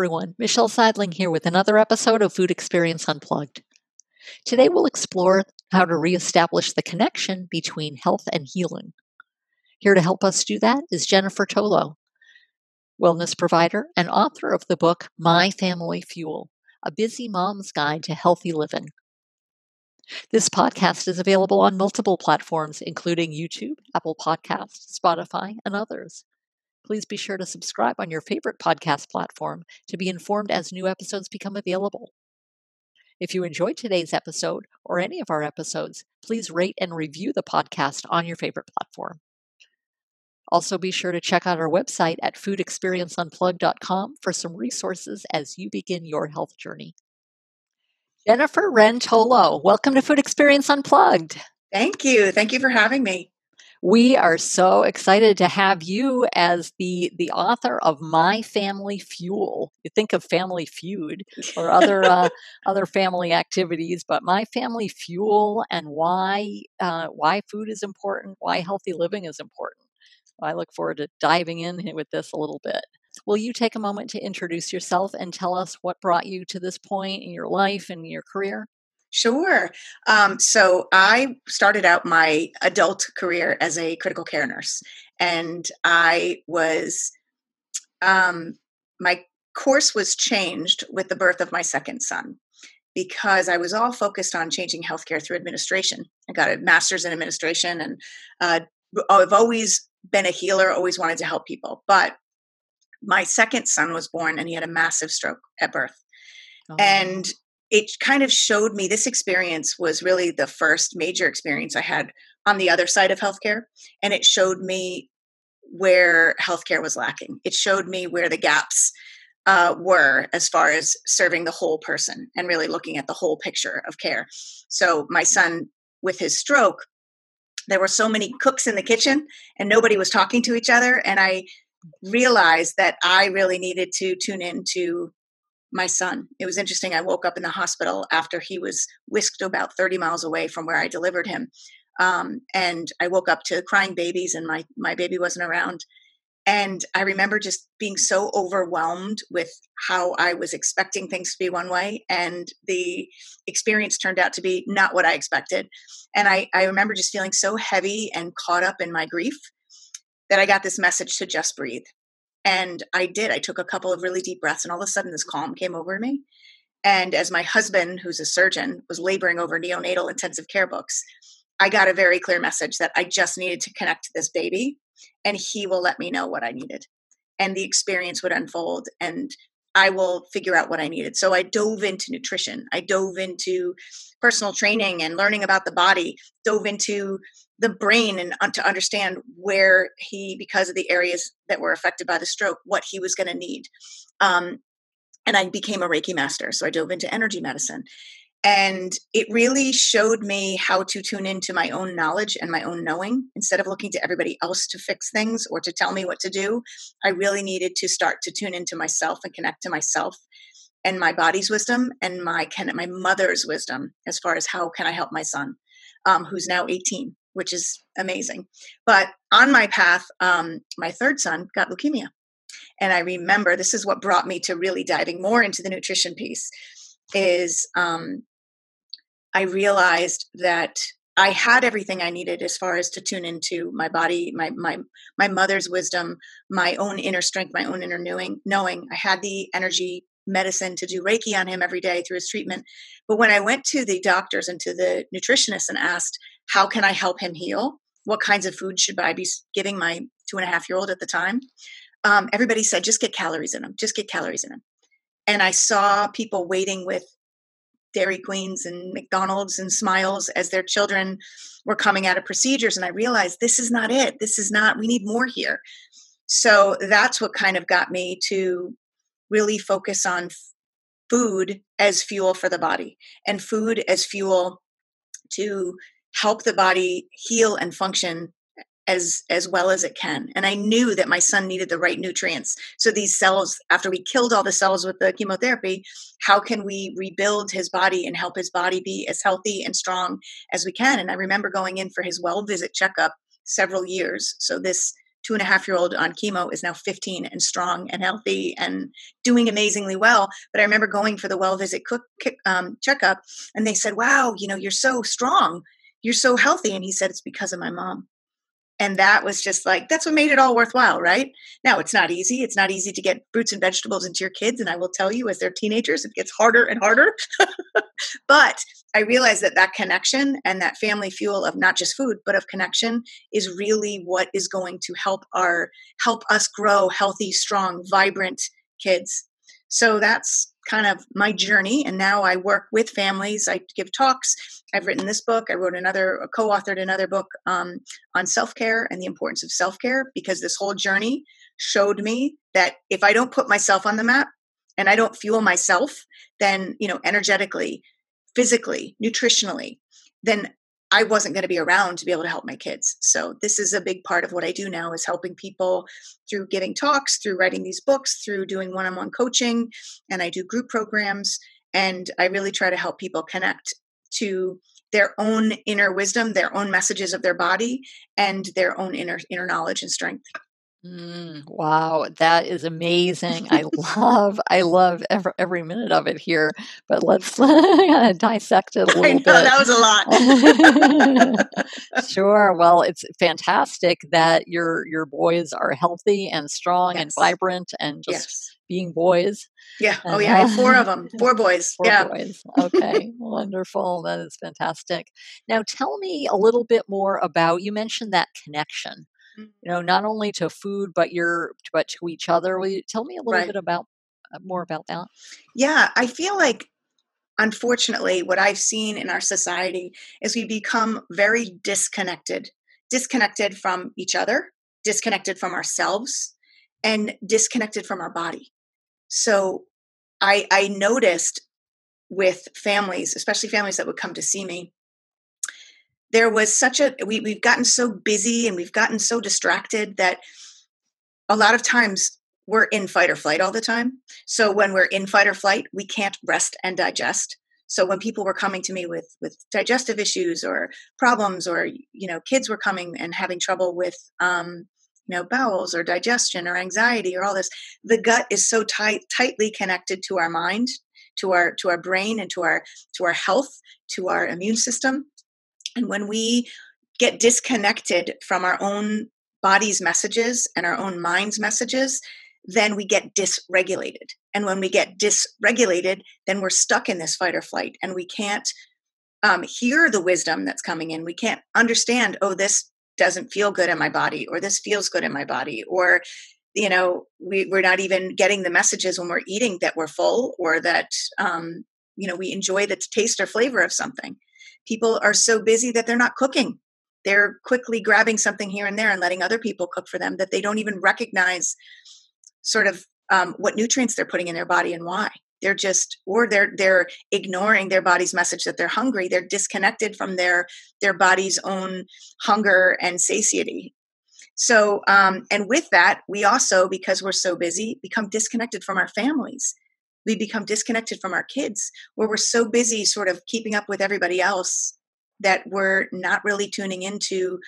everyone. Michelle Seidling here with another episode of Food Experience Unplugged. Today we'll explore how to reestablish the connection between health and healing. Here to help us do that is Jennifer Tolo, wellness provider and author of the book My Family Fuel A Busy Mom's Guide to Healthy Living. This podcast is available on multiple platforms, including YouTube, Apple Podcasts, Spotify, and others. Please be sure to subscribe on your favorite podcast platform to be informed as new episodes become available. If you enjoyed today's episode or any of our episodes, please rate and review the podcast on your favorite platform. Also, be sure to check out our website at foodexperienceunplugged.com for some resources as you begin your health journey. Jennifer Rentolo, welcome to Food Experience Unplugged. Thank you. Thank you for having me. We are so excited to have you as the the author of My Family Fuel. You think of Family Feud or other uh, other family activities, but My Family Fuel and why uh, why food is important, why healthy living is important. I look forward to diving in with this a little bit. Will you take a moment to introduce yourself and tell us what brought you to this point in your life and your career? Sure. Um, so I started out my adult career as a critical care nurse, and I was, um, my course was changed with the birth of my second son because I was all focused on changing healthcare through administration. I got a master's in administration, and uh, I've always been a healer, always wanted to help people. But my second son was born, and he had a massive stroke at birth. Oh. And it kind of showed me this experience was really the first major experience I had on the other side of healthcare. And it showed me where healthcare was lacking. It showed me where the gaps uh, were as far as serving the whole person and really looking at the whole picture of care. So, my son, with his stroke, there were so many cooks in the kitchen and nobody was talking to each other. And I realized that I really needed to tune into my son. It was interesting. I woke up in the hospital after he was whisked about 30 miles away from where I delivered him. Um, and I woke up to crying babies, and my, my baby wasn't around. And I remember just being so overwhelmed with how I was expecting things to be one way, and the experience turned out to be not what I expected. And I, I remember just feeling so heavy and caught up in my grief that I got this message to just breathe. And I did. I took a couple of really deep breaths, and all of a sudden, this calm came over me. And as my husband, who's a surgeon, was laboring over neonatal intensive care books, I got a very clear message that I just needed to connect to this baby, and he will let me know what I needed. And the experience would unfold, and I will figure out what I needed. So I dove into nutrition. I dove into personal training and learning about the body, dove into the brain and to understand where he, because of the areas that were affected by the stroke, what he was going to need. Um, and I became a Reiki master. So I dove into energy medicine. And it really showed me how to tune into my own knowledge and my own knowing. Instead of looking to everybody else to fix things or to tell me what to do, I really needed to start to tune into myself and connect to myself and my body's wisdom and my my mother's wisdom as far as how can I help my son, um, who's now 18 which is amazing. But on my path, um, my third son got leukemia. And I remember this is what brought me to really diving more into the nutrition piece is um, I realized that I had everything I needed as far as to tune into my body, my my my mother's wisdom, my own inner strength, my own inner knowing. Knowing I had the energy medicine to do Reiki on him every day through his treatment. But when I went to the doctors and to the nutritionists and asked, how can I help him heal? What kinds of food should I be giving my two and a half year old at the time? Um, everybody said, just get calories in him, just get calories in him. And I saw people waiting with Dairy Queens and McDonald's and Smiles as their children were coming out of procedures. And I realized this is not it. This is not, we need more here. So that's what kind of got me to really focus on food as fuel for the body and food as fuel to help the body heal and function as as well as it can and i knew that my son needed the right nutrients. So these cells after we killed all the cells with the chemotherapy how can we rebuild his body and help his body be as healthy and strong as we can? And i remember going in for his well visit checkup several years. So this two and a half year old on chemo is now 15 and strong and healthy and doing amazingly well. But I remember going for the well visit cook, um, checkup, and they said, "Wow, you know, you're so strong, you're so healthy," and he said, "It's because of my mom." And that was just like that's what made it all worthwhile right? Now it's not easy. It's not easy to get fruits and vegetables into your kids and i will tell you as they're teenagers it gets harder and harder. But i realized that that connection and that family fuel of not just food but of connection is really what is going to help our help us grow healthy strong vibrant kids so that's kind of my journey. And now I work with families. I give talks. I've written this book. I wrote another, co-authored another book um, on self-care and the importance of self-care because this whole journey showed me that if I don't put myself on the map and I don't fuel myself, then you know, energetically, physically, nutritionally, then I wasn't going to be around to be able to help my kids. So this is a big part of what I do now is helping people through giving talks, through writing these books, through doing one-on-one coaching, and I do group programs and I really try to help people connect to their own inner wisdom, their own messages of their body and their own inner inner knowledge and strength. Mm, wow, that is amazing. I love, I love every, every minute of it here. But let's dissect it a little I know, bit. That was a lot. sure. Well, it's fantastic that your your boys are healthy and strong yes. and vibrant and just yes. being boys. Yeah. Oh, yeah. I have four of them. Four boys. Four yeah. boys. Okay. Wonderful. That is fantastic. Now, tell me a little bit more about. You mentioned that connection you know, not only to food but your but to each other. Will you tell me a little right. bit about uh, more about that? Yeah, I feel like unfortunately what I've seen in our society is we become very disconnected, disconnected from each other, disconnected from ourselves, and disconnected from our body. So I I noticed with families, especially families that would come to see me, there was such a we, we've gotten so busy and we've gotten so distracted that a lot of times we're in fight or flight all the time. So when we're in fight or flight we can't rest and digest. So when people were coming to me with with digestive issues or problems or you know kids were coming and having trouble with um, you know bowels or digestion or anxiety or all this the gut is so tight tightly connected to our mind to our to our brain and to our to our health to our immune system and when we get disconnected from our own body's messages and our own mind's messages, then we get dysregulated. And when we get dysregulated, then we're stuck in this fight or flight and we can't um, hear the wisdom that's coming in. We can't understand, oh, this doesn't feel good in my body or this feels good in my body or you know we, we're not even getting the messages when we're eating that we're full or that um, you know we enjoy the taste or flavor of something people are so busy that they're not cooking. They're quickly grabbing something here and there and letting other people cook for them that they don't even recognize sort of um, what nutrients they're putting in their body and why. They're just, or they're they're ignoring their body's message that they're hungry. They're disconnected from their their body's own hunger and satiety. So, um, and with that, we also, because we're so busy, become disconnected from our families we become disconnected from our kids where we're so busy sort of keeping up with everybody else that we're not really tuning into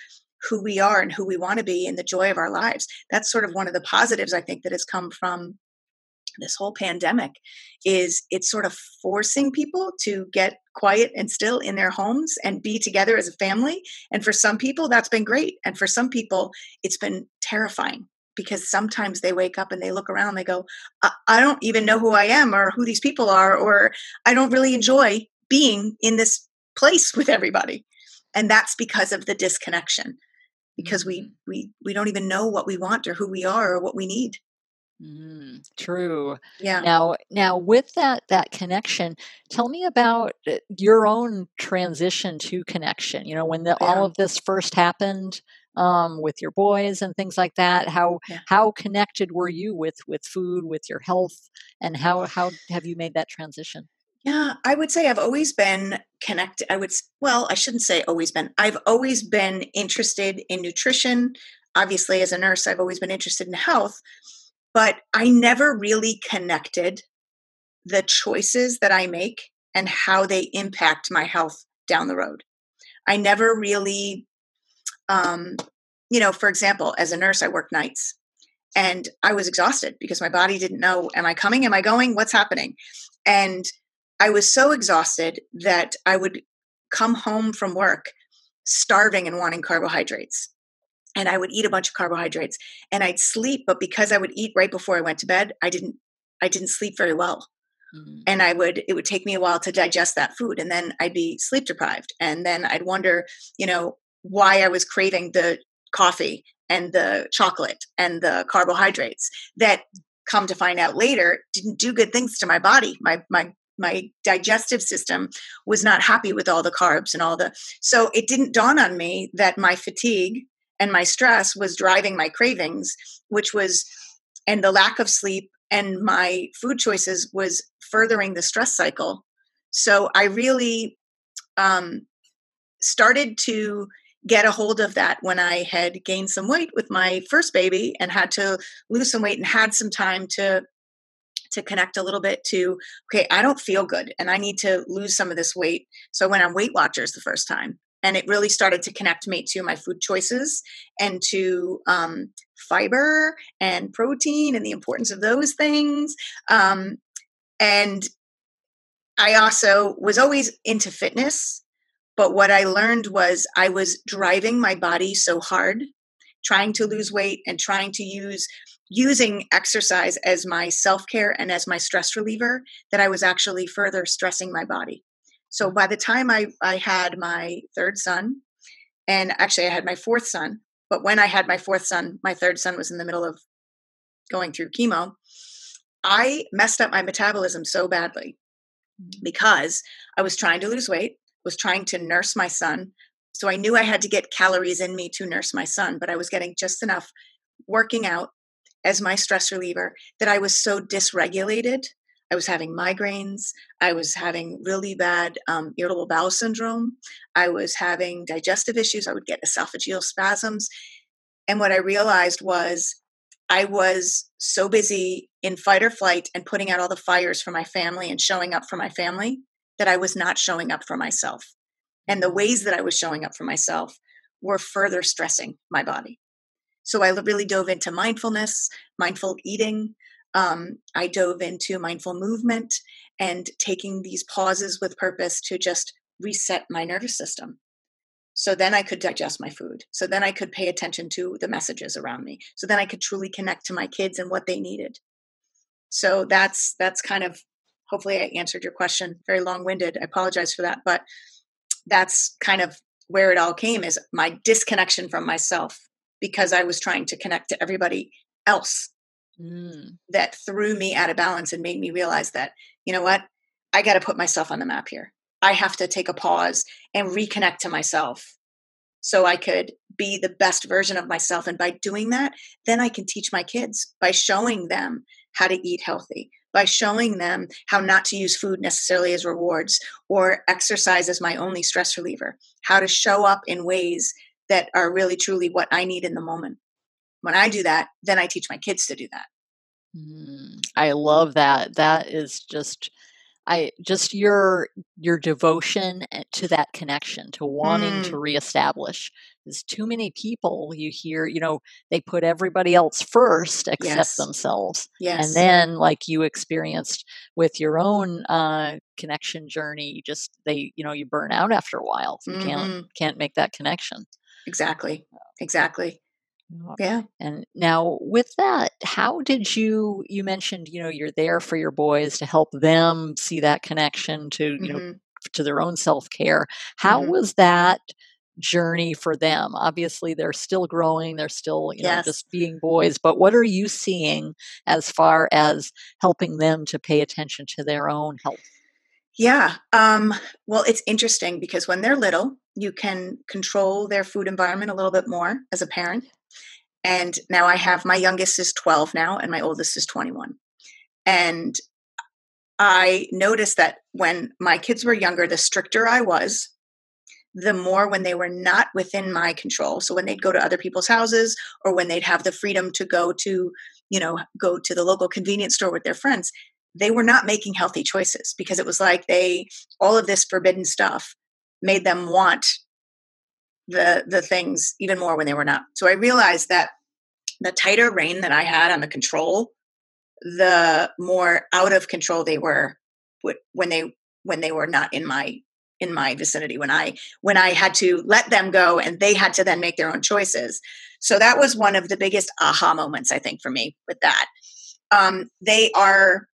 who we are and who we want to be and the joy of our lives. That's sort of one of the positives i think that has come from this whole pandemic is it's sort of forcing people to get quiet and still in their homes and be together as a family and for some people that's been great and for some people it's been terrifying because sometimes they wake up and they look around and they go I-, I don't even know who i am or who these people are or i don't really enjoy being in this place with everybody and that's because of the disconnection because we mm-hmm. we we don't even know what we want or who we are or what we need Mm, true. Yeah. Now, now with that that connection, tell me about uh, your own transition to connection. You know, when the, yeah. all of this first happened, um, with your boys and things like that how yeah. how connected were you with with food with your health and how how have you made that transition? Yeah i would say i've always been connected i would well i shouldn't say always been i've always been interested in nutrition. Obviously as a nurse i've always been interested in health but i never really connected the choices that i make and how they impact my health down the road. I never really um, you know, for example, as a nurse, I worked nights and I was exhausted because my body didn't know, am I coming? Am I going? What's happening? And I was so exhausted that I would come home from work starving and wanting carbohydrates. And I would eat a bunch of carbohydrates and I'd sleep, but because I would eat right before I went to bed, I didn't I didn't sleep very well. Mm-hmm. And I would it would take me a while to digest that food and then I'd be sleep deprived. And then I'd wonder, you know, why I was craving the coffee and the chocolate and the carbohydrates that come to find out later didn't do good things to my body. My my my digestive system was not happy with all the carbs and all the so it didn't dawn on me that my fatigue and my stress was driving my cravings which was and the lack of sleep and my food choices was furthering the stress cycle so i really um, started to get a hold of that when i had gained some weight with my first baby and had to lose some weight and had some time to to connect a little bit to okay i don't feel good and i need to lose some of this weight. So i went on weight watchers the first time and it really started to connect me to my food choices and to um, fiber and protein and the importance of those things um, and i also was always into fitness but what i learned was i was driving my body so hard trying to lose weight and trying to use using exercise as my self care and as my stress reliever that I was actually further stressing my body. So by the time I, I had my third son, and actually I had my fourth son, but when I had my fourth son, my third son was in the middle of going through chemo. I messed up my metabolism so badly mm-hmm. because I was trying to lose weight, was trying to nurse my son. So I knew I had to get calories in me to nurse my son, but I was getting just enough working out as my stress reliever that I was so dysregulated. I was having migraines. I was having really bad um, irritable bowel syndrome. I was having digestive issues. I would get esophageal spasms. And what I realized was I was so busy in fight or flight and putting out all the fires for my family and showing up for my family that I was not showing up for myself. And the ways that I was showing up for myself were further stressing my body. So I really dove into mindfulness, mindful eating. Um, I dove into mindful movement and taking these pauses with purpose to just reset my nervous system. So then I could digest my food. So then I could pay attention to the messages around me. So then I could truly connect to my kids and what they needed. So that's that's kind of hopefully I answered your question. Very long-winded. I apologize for that, but that's kind of where it all came is my disconnection from myself because I was trying to connect to everybody else mm. that threw me out of balance and made me realize that, you know what, I got to put myself on the map here. I have to take a pause and reconnect to myself so I could be the best version of myself. And by doing that, then I can teach my kids by showing them how to eat healthy, by showing them how not to use food necessarily as rewards or exercise as my only stress reliever, how to show up in ways that are really truly what I need in the moment. When I do that, then I teach my kids to do that. Mm, I love that. That is just I just your your devotion eh, to that connection, to wanting mm. to reestablish. There's too many people you hear, you know, they put everybody else first except yes. themselves. Yes. And then like you experienced with your own uh, connection journey, you just they, you know, you burn out after a while. You mm-hmm. can't can't make that connection. Exactly. Exactly. Yeah. And now with that, how did you you mentioned, you know, you're there for your boys to help them see that connection to, you mm-hmm. know, to their own self-care. How mm-hmm. was that journey for them? Obviously, they're still growing, they're still, you yes. know, just being boys, but what are you seeing as far as helping them to pay attention to their own health? Yeah. Um, well, it's interesting because when they're little, you can control their food environment a little bit more as a parent. And now I have my youngest is 12 now, and my oldest is 21. And I noticed that when my kids were younger, the stricter I was, the more when they were not within my control. So when they'd go to other people's houses or when they'd have the freedom to go to, you know, go to the local convenience store with their friends, they were not making healthy choices because it was like they all of this forbidden stuff made them want the the things even more when they were not. So I realized that the tighter rein that I had on the control, the more out of control they were when they when they were not in my in my vicinity. When i when i had to let them go and they had to then make their own choices. So that was one of the biggest aha moments i think for me with that. Um, they are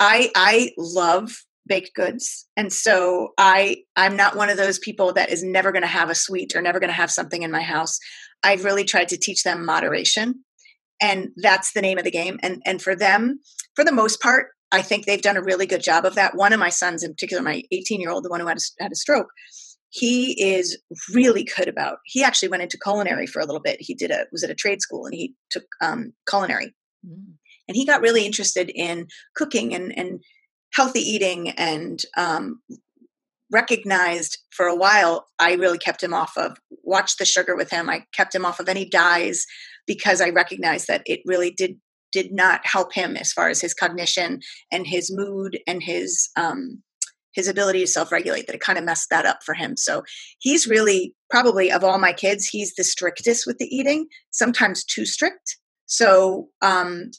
i i love baked goods and so i i'm not one of those people that is never going to have a sweet or never going to have something in my house i've really tried to teach them moderation and that's the name of the game and and for them for the most part I think they've done a really good job of that. One of my sons, in particular, my 18 year old, the one who had a, had a stroke, he is really good about. He actually went into culinary for a little bit. He did a was at a trade school and he took um, culinary, mm. And he got really interested in cooking and and healthy eating and um, recognized for a while i really kept him off of watch the sugar with him i kept him off of any dyes because i recognized that it really did did not help him as far as his cognition and his mood and his um, his ability to self-regulate that it kind of messed that up for him. So he's really probably of all my kids he's the strictest with the eating sometimes too strict. So um,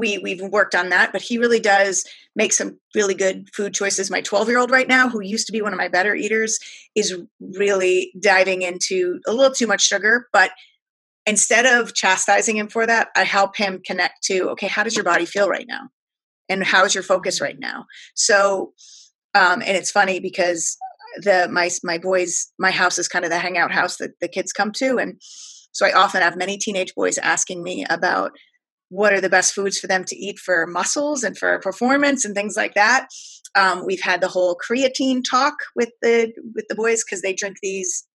we we've worked on that but he really does make some really good food choices my 12 year old right now who used to be one of my better eaters is really diving into a little too much sugar but instead of chastising him for that, I help him connect to, okay, how does your body feel right now? And how's your focus right now? So, um, and it's funny because the my my boys my house is kind of the hangout house that the kids come to and so i often have many teenage boys asking me about what are the best foods for them to eat for muscles and for performance and things like that um, we've had the whole creatine talk with the with the boys because they drink these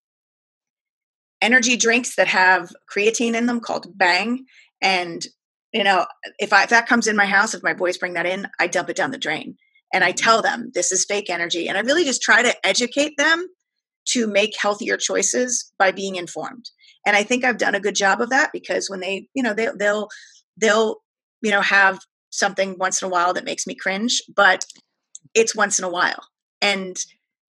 energy drinks that have creatine in them called Bang. And you know, if, I, if that comes in my house, if my boys bring that in, I dump it down the drain and I tell them this is fake energy. And I really just try to educate them to make healthier choices by being informed. And I think I've done a good job of that because when they, you know, they, they'll, they'll, you know, have something once in a while that makes me cringe, but it's once in a while. And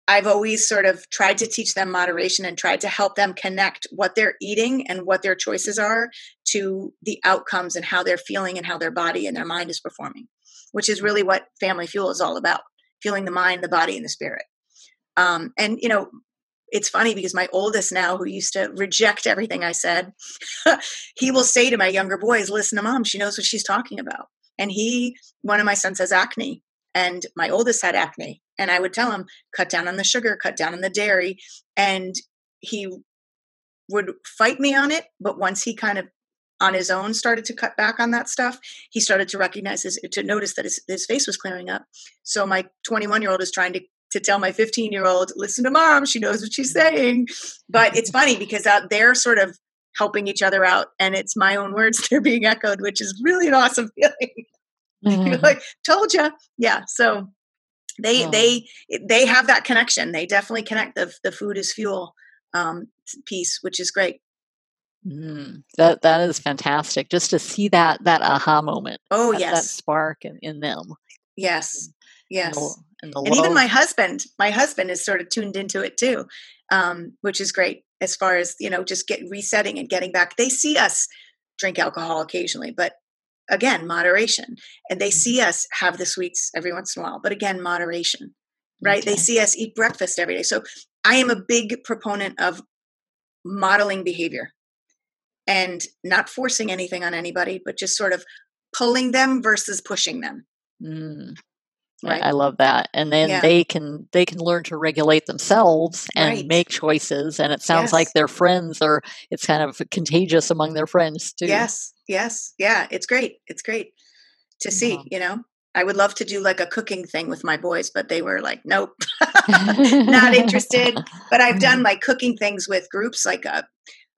I've always sort of tried to teach them moderation and tried to help them connect what they're eating and what their choices are to the outcomes and how they're feeling and how their body and their mind is performing, which is really what Family Fuel is all about feeling the mind, the body, and the spirit. Um, and, you know, it's funny because my oldest now, who used to reject everything I said, he will say to my younger boys, Listen to mom, she knows what she's talking about. And he, one of my sons has acne, and my oldest had acne and i would tell him cut down on the sugar cut down on the dairy and he would fight me on it but once he kind of on his own started to cut back on that stuff he started to recognize his to notice that his, his face was clearing up so my 21 year old is trying to to tell my 15 year old listen to mom she knows what she's saying. But it's funny because out they're sort of helping each other out and it's my own words they're being echoed which is really an awesome feeling. Mm-hmm. like told you yeah so they oh. they they have that connection. They definitely connect. The the food is fuel um, piece which is great. Mm, that that is fantastic. Just to see that that aha moment oh that, yes. that spark in, in them. Yes yes. and, and, and even my husband my husband is sort of tuned into it too um, which is great as far as you know just get resetting and getting back. They see us drink alcohol occasionally but again moderation. And they mm-hmm. see us have the sweets every once in a while but again moderation right? Okay. they see us eat breakfast every day. So i am a big proponent of modeling behavior and not forcing anything on anybody but just sort of pulling them versus pushing them. Mm. Right. I love that. And then yeah. they can they can learn to regulate themselves and right. make choices. And it sounds yes. like their friends are it's kind of contagious among their friends too. Yes, yes, yeah. It's great. It's great to see, yeah. you know. I would love to do like a cooking thing with my boys, but they were like, nope, not interested. But I've done like cooking things with groups like uh,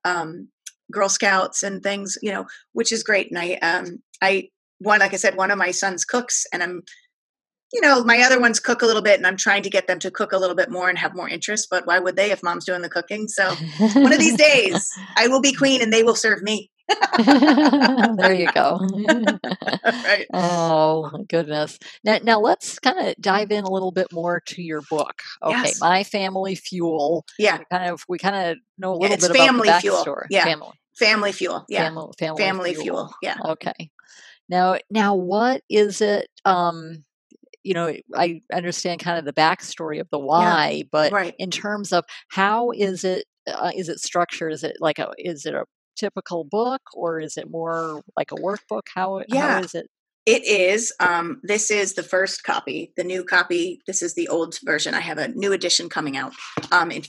um, Girl Scouts and things, you know, which is great. And I, um, I, one, like I said, one of my sons cooks, and I'm you know, my other ones cook a little bit and I'm trying to get them to cook a little bit more and have more interest, but why would they if mom's doing the cooking? So one of these days I will be queen and they will serve me. there you go. right. Oh goodness. Now, now let's kind of dive in a little bit more to your book. Okay, Yes. my family fuel. Yeah. We kind of we kind of know a little it's bit about family the fuel. Yeah. Family, Family fuel. Yeah. family, family, Family fuel. Yeah. Okay. Now, now, what is it? Um, you know, I understand kind of the backstory of the why, but Right. in terms of how is it? Uh, is it structured? Is it like a? Is it a typical book, or is it more like a workbook? How Yeah. how is it? It is. Um, this is the first copy. The new copy. This is the old version. I have a new edition coming out. Um, in,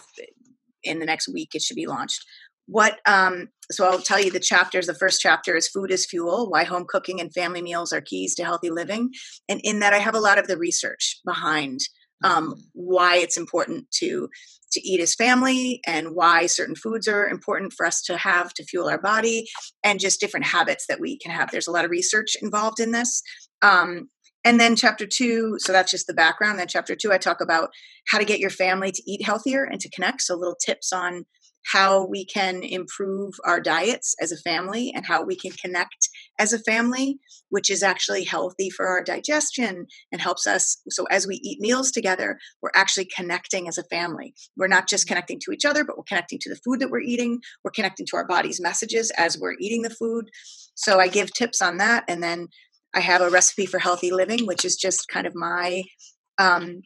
in the next week, it should be launched. What? Um, so I'll tell you the chapters. The first chapter is "Food is Fuel: Why Home Cooking and Family Meals Are Keys to Healthy Living," and in that, I have a lot of the research behind um, why it's important to to eat as family and why certain foods are important for us to have to fuel our body and just different habits that we can have. There's a lot of research involved in this. Um, and then chapter two so that's just the background. Then chapter two i talk about how to get your family to eat healthier and to connect. So little tips on how we can improve our diets as a family and how we can connect as a family which is actually healthy for our digestion and helps us so as we eat meals together we're actually connecting as a family. We're not just connecting to each other but we're connecting to the food that we're eating. We're connecting to our body's messages as we're eating the food. So i give tips on that and then i have a recipe for healthy living which is just kind of my um,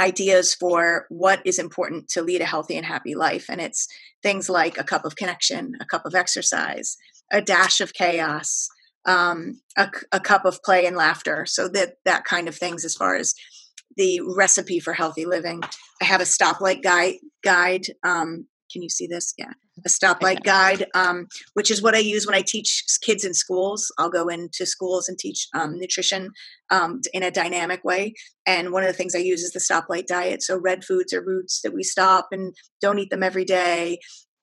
ideas for what is important to lead a healthy and happy life and it's things like a cup of connection a cup of exercise a dash of chaos um, a, a cup of play and laughter so that that kind of things as far as the recipe for healthy living. I have a stoplight guide guide um, can you see this? Yeah. A stoplight guide um, which is what i use when i teach kids in schools. I'll go into schools and teach um, nutrition um, in a dynamic way. And one of the things i use is the stoplight diet. So red foods are roots that we stop and don't eat them every day.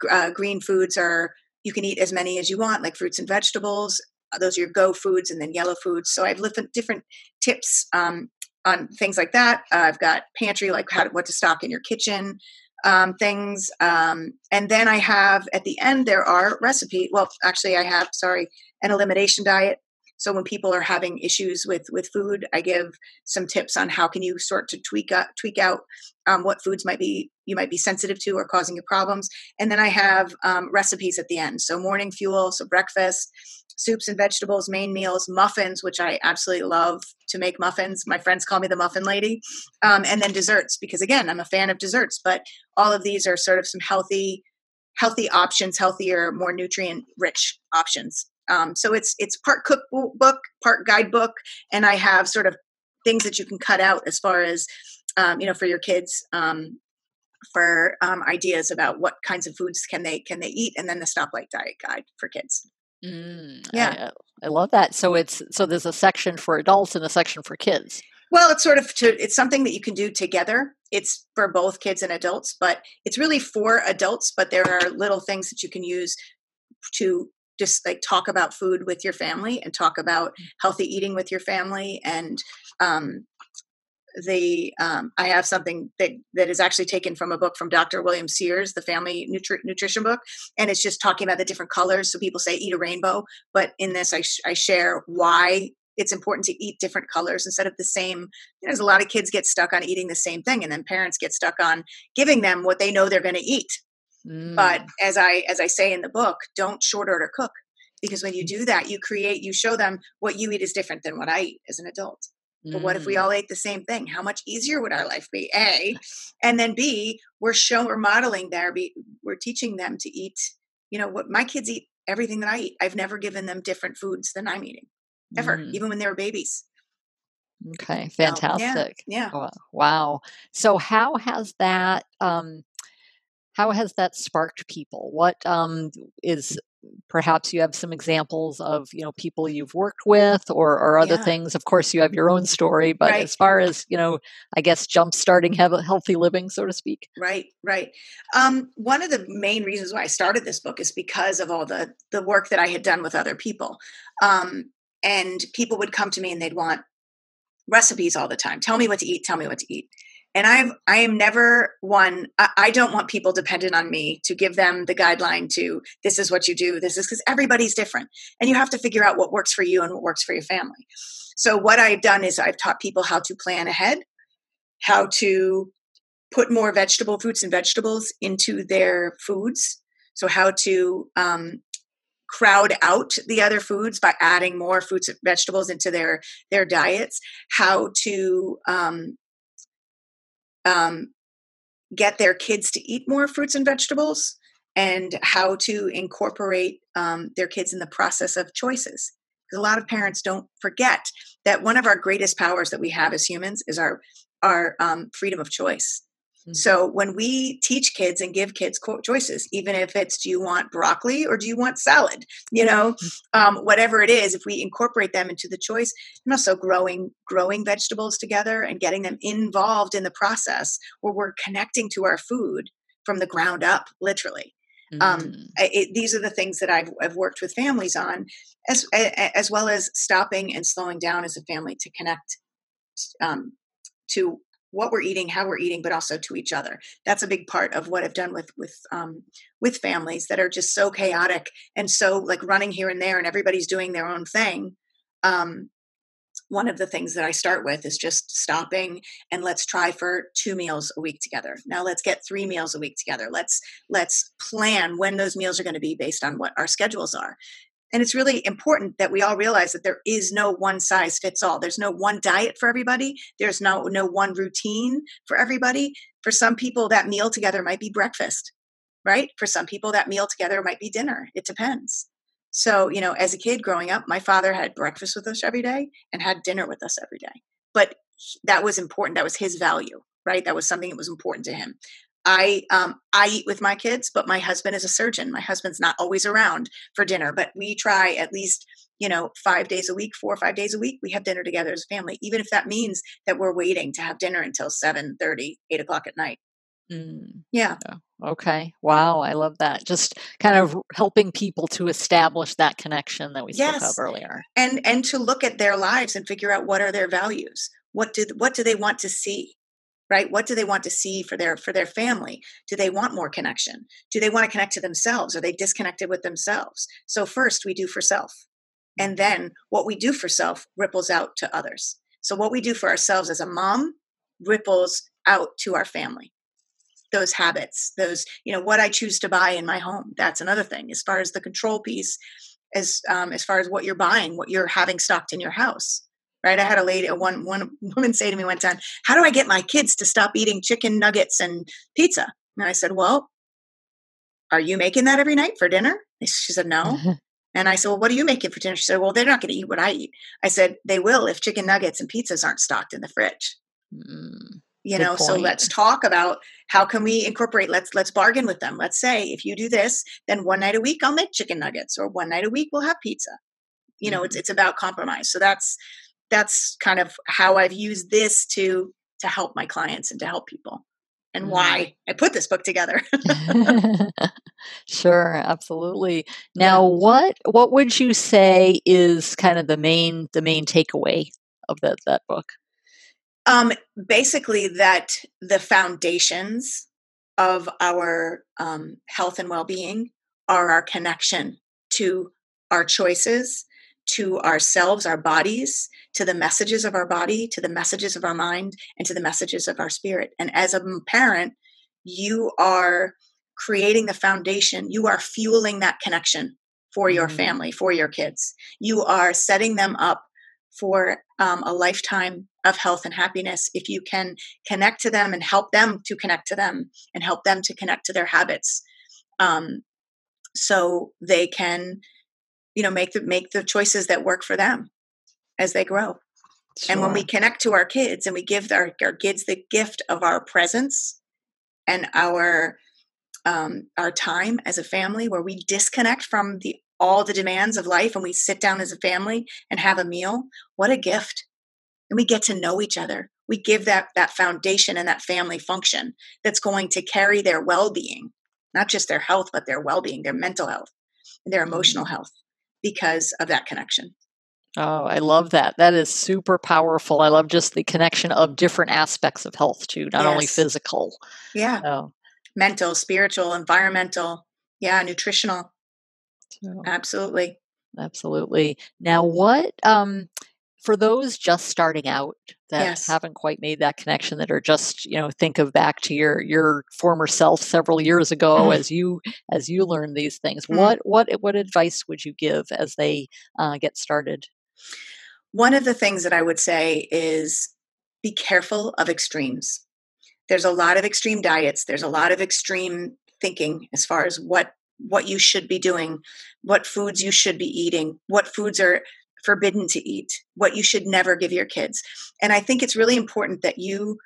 Uh, green foods are you can eat as many as you want like fruits and vegetables. Uh, those are your go foods and then yellow foods. So i've different different tips um, on things like that. Uh, i've got pantry like how to, what to stock in your kitchen um, things um, and then i have at the end there are recipe well actually i have sorry an elimination diet so when people are having issues with with food i give some tips on how can you sort to tweak out tweak out um, what foods might be you might be sensitive to or causing you problems. And then i have um, recipes at the end. So morning fuel so breakfast soups and vegetables main meals muffins which i absolutely love to make muffins. My friends call me the muffin lady. Um, and then desserts because again i'm a fan of desserts but all of these are sort of some healthy healthy options healthier more nutrient rich options um, so it's it's part cookbook part guidebook and i have sort of things that you can cut out as far as um, you know for your kids um, for um, ideas about what kinds of foods can they can they eat and then the stoplight diet guide for kids Mm, Yeah. I, I love that. So it's so there's a section for adults and a section for kids. Well, it's sort of to it's something that you can do together. It's for both kids and adults, but it's really for adults, but there are little things that you can use to just like talk about food with your family and talk about healthy eating with your family and um the um, I have something that that is actually taken from a book from Dr. William Sears, the family nutri- nutrition book, and it's just talking about the different colors. So people say eat a rainbow, but in this I, sh- I share why it's important to eat different colors instead of the same. You know, there's a lot of kids get stuck on eating the same thing, and then parents get stuck on giving them what they know they're going to eat. But Mm, as I as I say in the book, don't short order cook because when you do that, you create you show them what you eat is different than what I eat as an adult. But what if we mm, all ate the same thing? How much easier would our life be? A, and then B, we're showing, we're modeling there. Be, we're teaching them to eat. You know what? My kids eat everything that I eat. I've never given them different foods than I'm eating ever, mm. even when they were babies. Okay, So, yeah, fantastic. yeah. Wow. So how has that um how has that sparked people? What um is perhaps you have some examples of, you know, people you've worked with or or other Yeah. things. Of course, you have your own story, but Right. as far as, you know, I guess jump starting have healthy living, so to speak. Right, right. Um, one of the main reasons why I started this book is because of all the the work that I had done with other people. Um, and people would come to me and they'd want recipes all the time. Tell me what to eat. Tell me what to eat. And I've I am never one. I, I, don't want people dependent on me to give them the guideline to this is what you do. This is because everybody's different, and you have to figure out what works for you and what works for your family. So what I've done is I've taught people how to plan ahead, how to put more vegetable fruits and vegetables into their foods. So how to um, crowd out the other foods by adding more fruits and vegetables into their their diets. How to um, um, get their kids to eat more fruits and vegetables and how to incorporate um, their kids in the process of choices. Because a lot of parents don't forget that one of our greatest powers that we have as humans is our our um, freedom of choice. Mm-hmm. So when we teach kids and give kids choices, even if it's do you want broccoli or do you want salad, you know, mm-hmm. um, whatever it is, if we incorporate them into the choice, and also growing growing vegetables together and getting them involved in the process where we're connecting to our food from the ground up, literally. Um, mm. Um, it, these are the things that I've, I've worked with families on, as as well as stopping and slowing down as a family to connect um, to what we're eating, how we're eating, but also to each other. That's a big part of what I've done with with um, with families that are just so chaotic and so like running here and there, and everybody's doing their own thing. Um, one of the things that I start with is just stopping and let's try for two meals a week together. Now let's get three meals a week together. Let's let's plan when those meals are going to be based on what our schedules are. And it's really important that we all realize that there is no one size fits all. There's no one diet for everybody. There's no no one routine for everybody. For some people that meal together might be breakfast, right? For some people that meal together might be dinner. It depends. So, you know, as a kid growing up, my father had breakfast with us every day and had dinner with us every day. But that was important. That was his value, right? That was something that was important to him. I um, I eat with my kids, but my husband is a surgeon. My husband's not always around for dinner, but we try at least you know five days a week, four or five days a week. We have dinner together as a family, even if that means that we're waiting to have dinner until 7 30, 8 o'clock at night. Mm. Yeah. Okay. Wow. I love that. Just kind of helping people to establish that connection that we yes. spoke of earlier. And and to look at their lives and figure out what are their values. What do what do they want to see? Right? What do they want to see for their for their family? Do they want more connection? Do they want to connect to themselves? Are they disconnected with themselves? So first we do for self. And then what we do for self ripples out to others. So what we do for ourselves as a mom ripples out to our family. Those habits those you know what i choose to buy in my home that's another thing. As far as the control piece as um, as far as what you're buying what you're having stocked in your house right? I had a lady, a one one woman say to me one time, "How do I get my kids to stop eating chicken nuggets and pizza?" And I said, "Well, are you making that every night for dinner?" She said, "No." and I said, "Well, what are you making for dinner?" She said, "Well, they're not going to eat what I eat." I said, "They will if chicken nuggets and pizzas aren't stocked in the fridge." Mm, you know, so let's talk about how can we incorporate. Let's let's bargain with them. Let's say if you do this, then one night a week I'll make chicken nuggets, or one night a week we'll have pizza. You know, mm-hmm. it's it's about compromise. So that's that's kind of how I've used this to to help my clients and to help people and why I put this book together. sure, absolutely. Now, what what would you say is kind of the main the main takeaway of that that book? Um, basically, that the foundations of our um, health and well being are our connection to our choices, to ourselves, our bodies, to the messages of our body, to the messages of our mind, and to the messages of our spirit. And as a parent, you are creating the foundation, you are fueling that connection for your mm-hmm. family, for your kids. You are setting them up for um, a lifetime of health and happiness if you can connect to them and help them to connect to them and help them to connect to their habits um, so they can you know make the make the choices that work for them as they grow. Sure. And when we connect to our kids and we give our, our kids the gift of our presence and our um, our time as a family, where we disconnect from the all the demands of life and we sit down as a family and have a meal, what a gift! And we get to know each other. We give that that foundation and that family function that's going to carry their well being, not just their health, but their well being, their mental health, and their emotional mm-hmm. health, because of that connection. Oh, I love that. That is super powerful. I love just the connection of different aspects of health too, not yes. only physical. Yeah. So. Mental, spiritual, environmental, yeah, nutritional. So. Absolutely. Absolutely. Now, what um, for those just starting out that yes. haven't quite made that connection that are just you know think of back to your your former self several years ago mm. as you as you learn these things mm. what what what advice would you give as they uh, get started one of the things that i would say is be careful of extremes there's a lot of extreme diets there's a lot of extreme thinking as far as what what you should be doing what foods you should be eating what foods are forbidden to eat, what you should never give your kids. And I think it's really important that you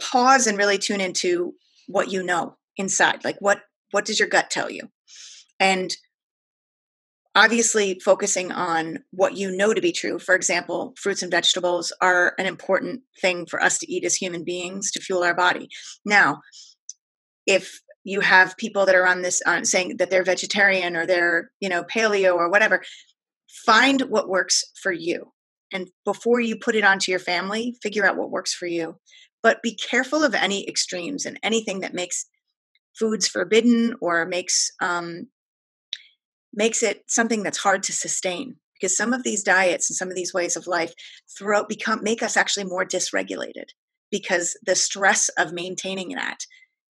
pause and really tune into what you know inside. Like what what does your gut tell you? And obviously focusing on what you know to be true. For example, fruits and vegetables are an important thing for us to eat as human beings to fuel our body. Now, if you have people that are on this uh, saying that they're vegetarian or they're you know paleo or whatever find what works for you. And before you put it onto your family, figure out what works for you. But be careful of any extremes and anything that makes foods forbidden or makes um, makes it something that's hard to sustain. Because some of these diets and some of these ways of life throw become make us actually more dysregulated because the stress of maintaining that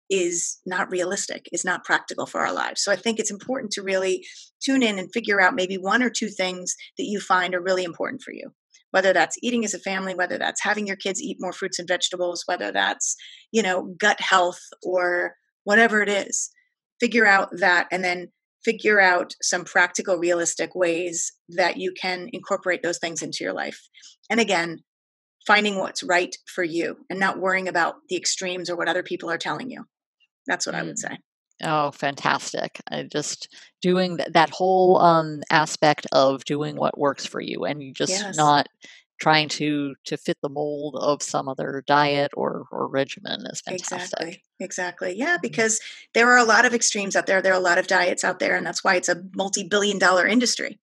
is not realistic, is not practical for our lives. So I think it's important to really tune in and figure out maybe one or two things that you find are really important for you. Whether that's eating as a family, whether that's having your kids eat more fruits and vegetables, whether that's, you know, gut health or whatever it is. Figure out that and then figure out some practical, realistic ways that you can incorporate those things into your life. And again, finding what's right for you and not worrying about the extremes or what other people are telling you. That's what mm. I would mm. say. Oh, fantastic. I just doing th- that whole um, aspect of doing what works for you and just yes. not trying to to fit the mold of some other diet or or regimen is fantastic. Exactly. Exactly. Yeah, mm-hmm. because there are a lot of extremes out there. There are a lot of diets out there and that's why it's a multi-billion dollar industry.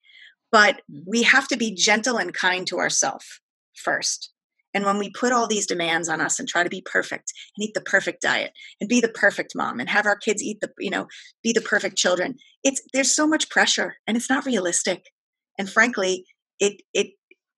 But mm. we have to be gentle and kind to ourselves first. And when we put all these demands on us and try to be perfect and eat the perfect diet and be the perfect mom and have our kids eat the, you know, be the perfect children, it's there's so much pressure and it's not realistic. And frankly, it it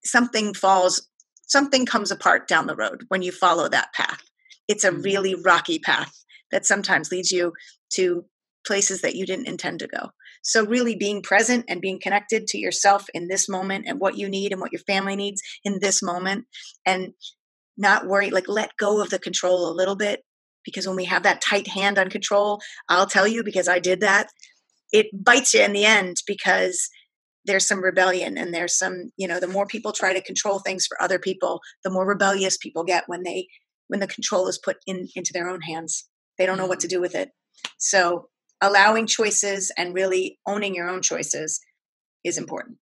something falls, something comes apart down the road when you follow that path. It's a mm-hmm. really rocky path that sometimes leads you to places that you didn't intend to go. So, really being present and being connected to yourself in this moment and what you need and what your family needs in this moment, and not worry, like let go of the control a little bit. Because when we have that tight hand on control, I'll tell you because I did that, it bites you in the end because there's some rebellion and there's some, you know, the more people try to control things for other people, the more rebellious people get when they when the control is put in into their own hands. They don't know what to mm-hmm. do with it. So allowing choices and really owning your own choices is important.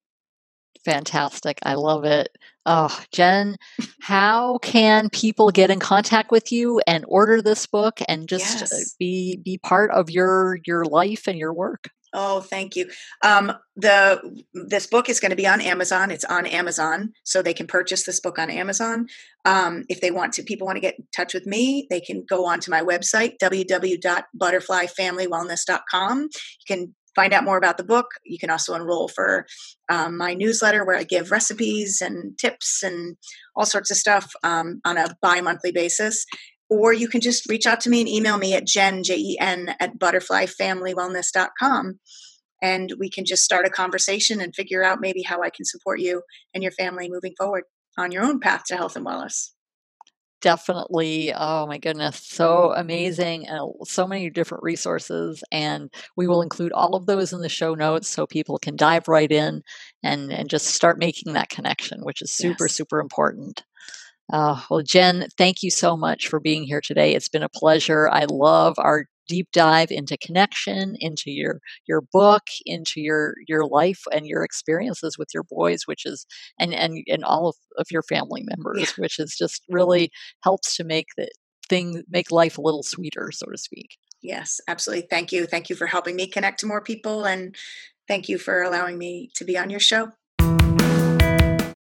Fantastic. I love it. Oh, Jen, how can people get in contact with you and order this book and just uh, yes. be be part of your your life and your work? Oh, thank you. Um, the this book is going to be on Amazon. It's on Amazon, so they can purchase this book on Amazon. Um, if they want to, people want to get in touch with me, they can go on to my website www.butterflyfamilywellness.com. You can find out more about the book. You can also enroll for um, my newsletter where I give recipes and tips and all sorts of stuff um, on a bi monthly basis or you can just reach out to me and email me at jen, J-E-N, at butterflyfamilywellness.com. And we can just start a conversation and figure out maybe how I can support you and your family moving forward on your own path to health and wellness. Definitely. Oh my goodness. So amazing. And so many different resources. And we will include all of those in the show notes so people can dive right in and, and just start making that connection, which is super, yes. super important. Uh, well, Jen, thank you so much for being here today. It's been a pleasure. I love our deep dive into connection, into your your book, into your your life and your experiences with your boys, which is and and and all of, of your family members, yeah. which is just really helps to make the thing make life a little sweeter, so to speak. Yes, absolutely. Thank you. Thank you for helping me connect to more people and thank you for allowing me to be on your show.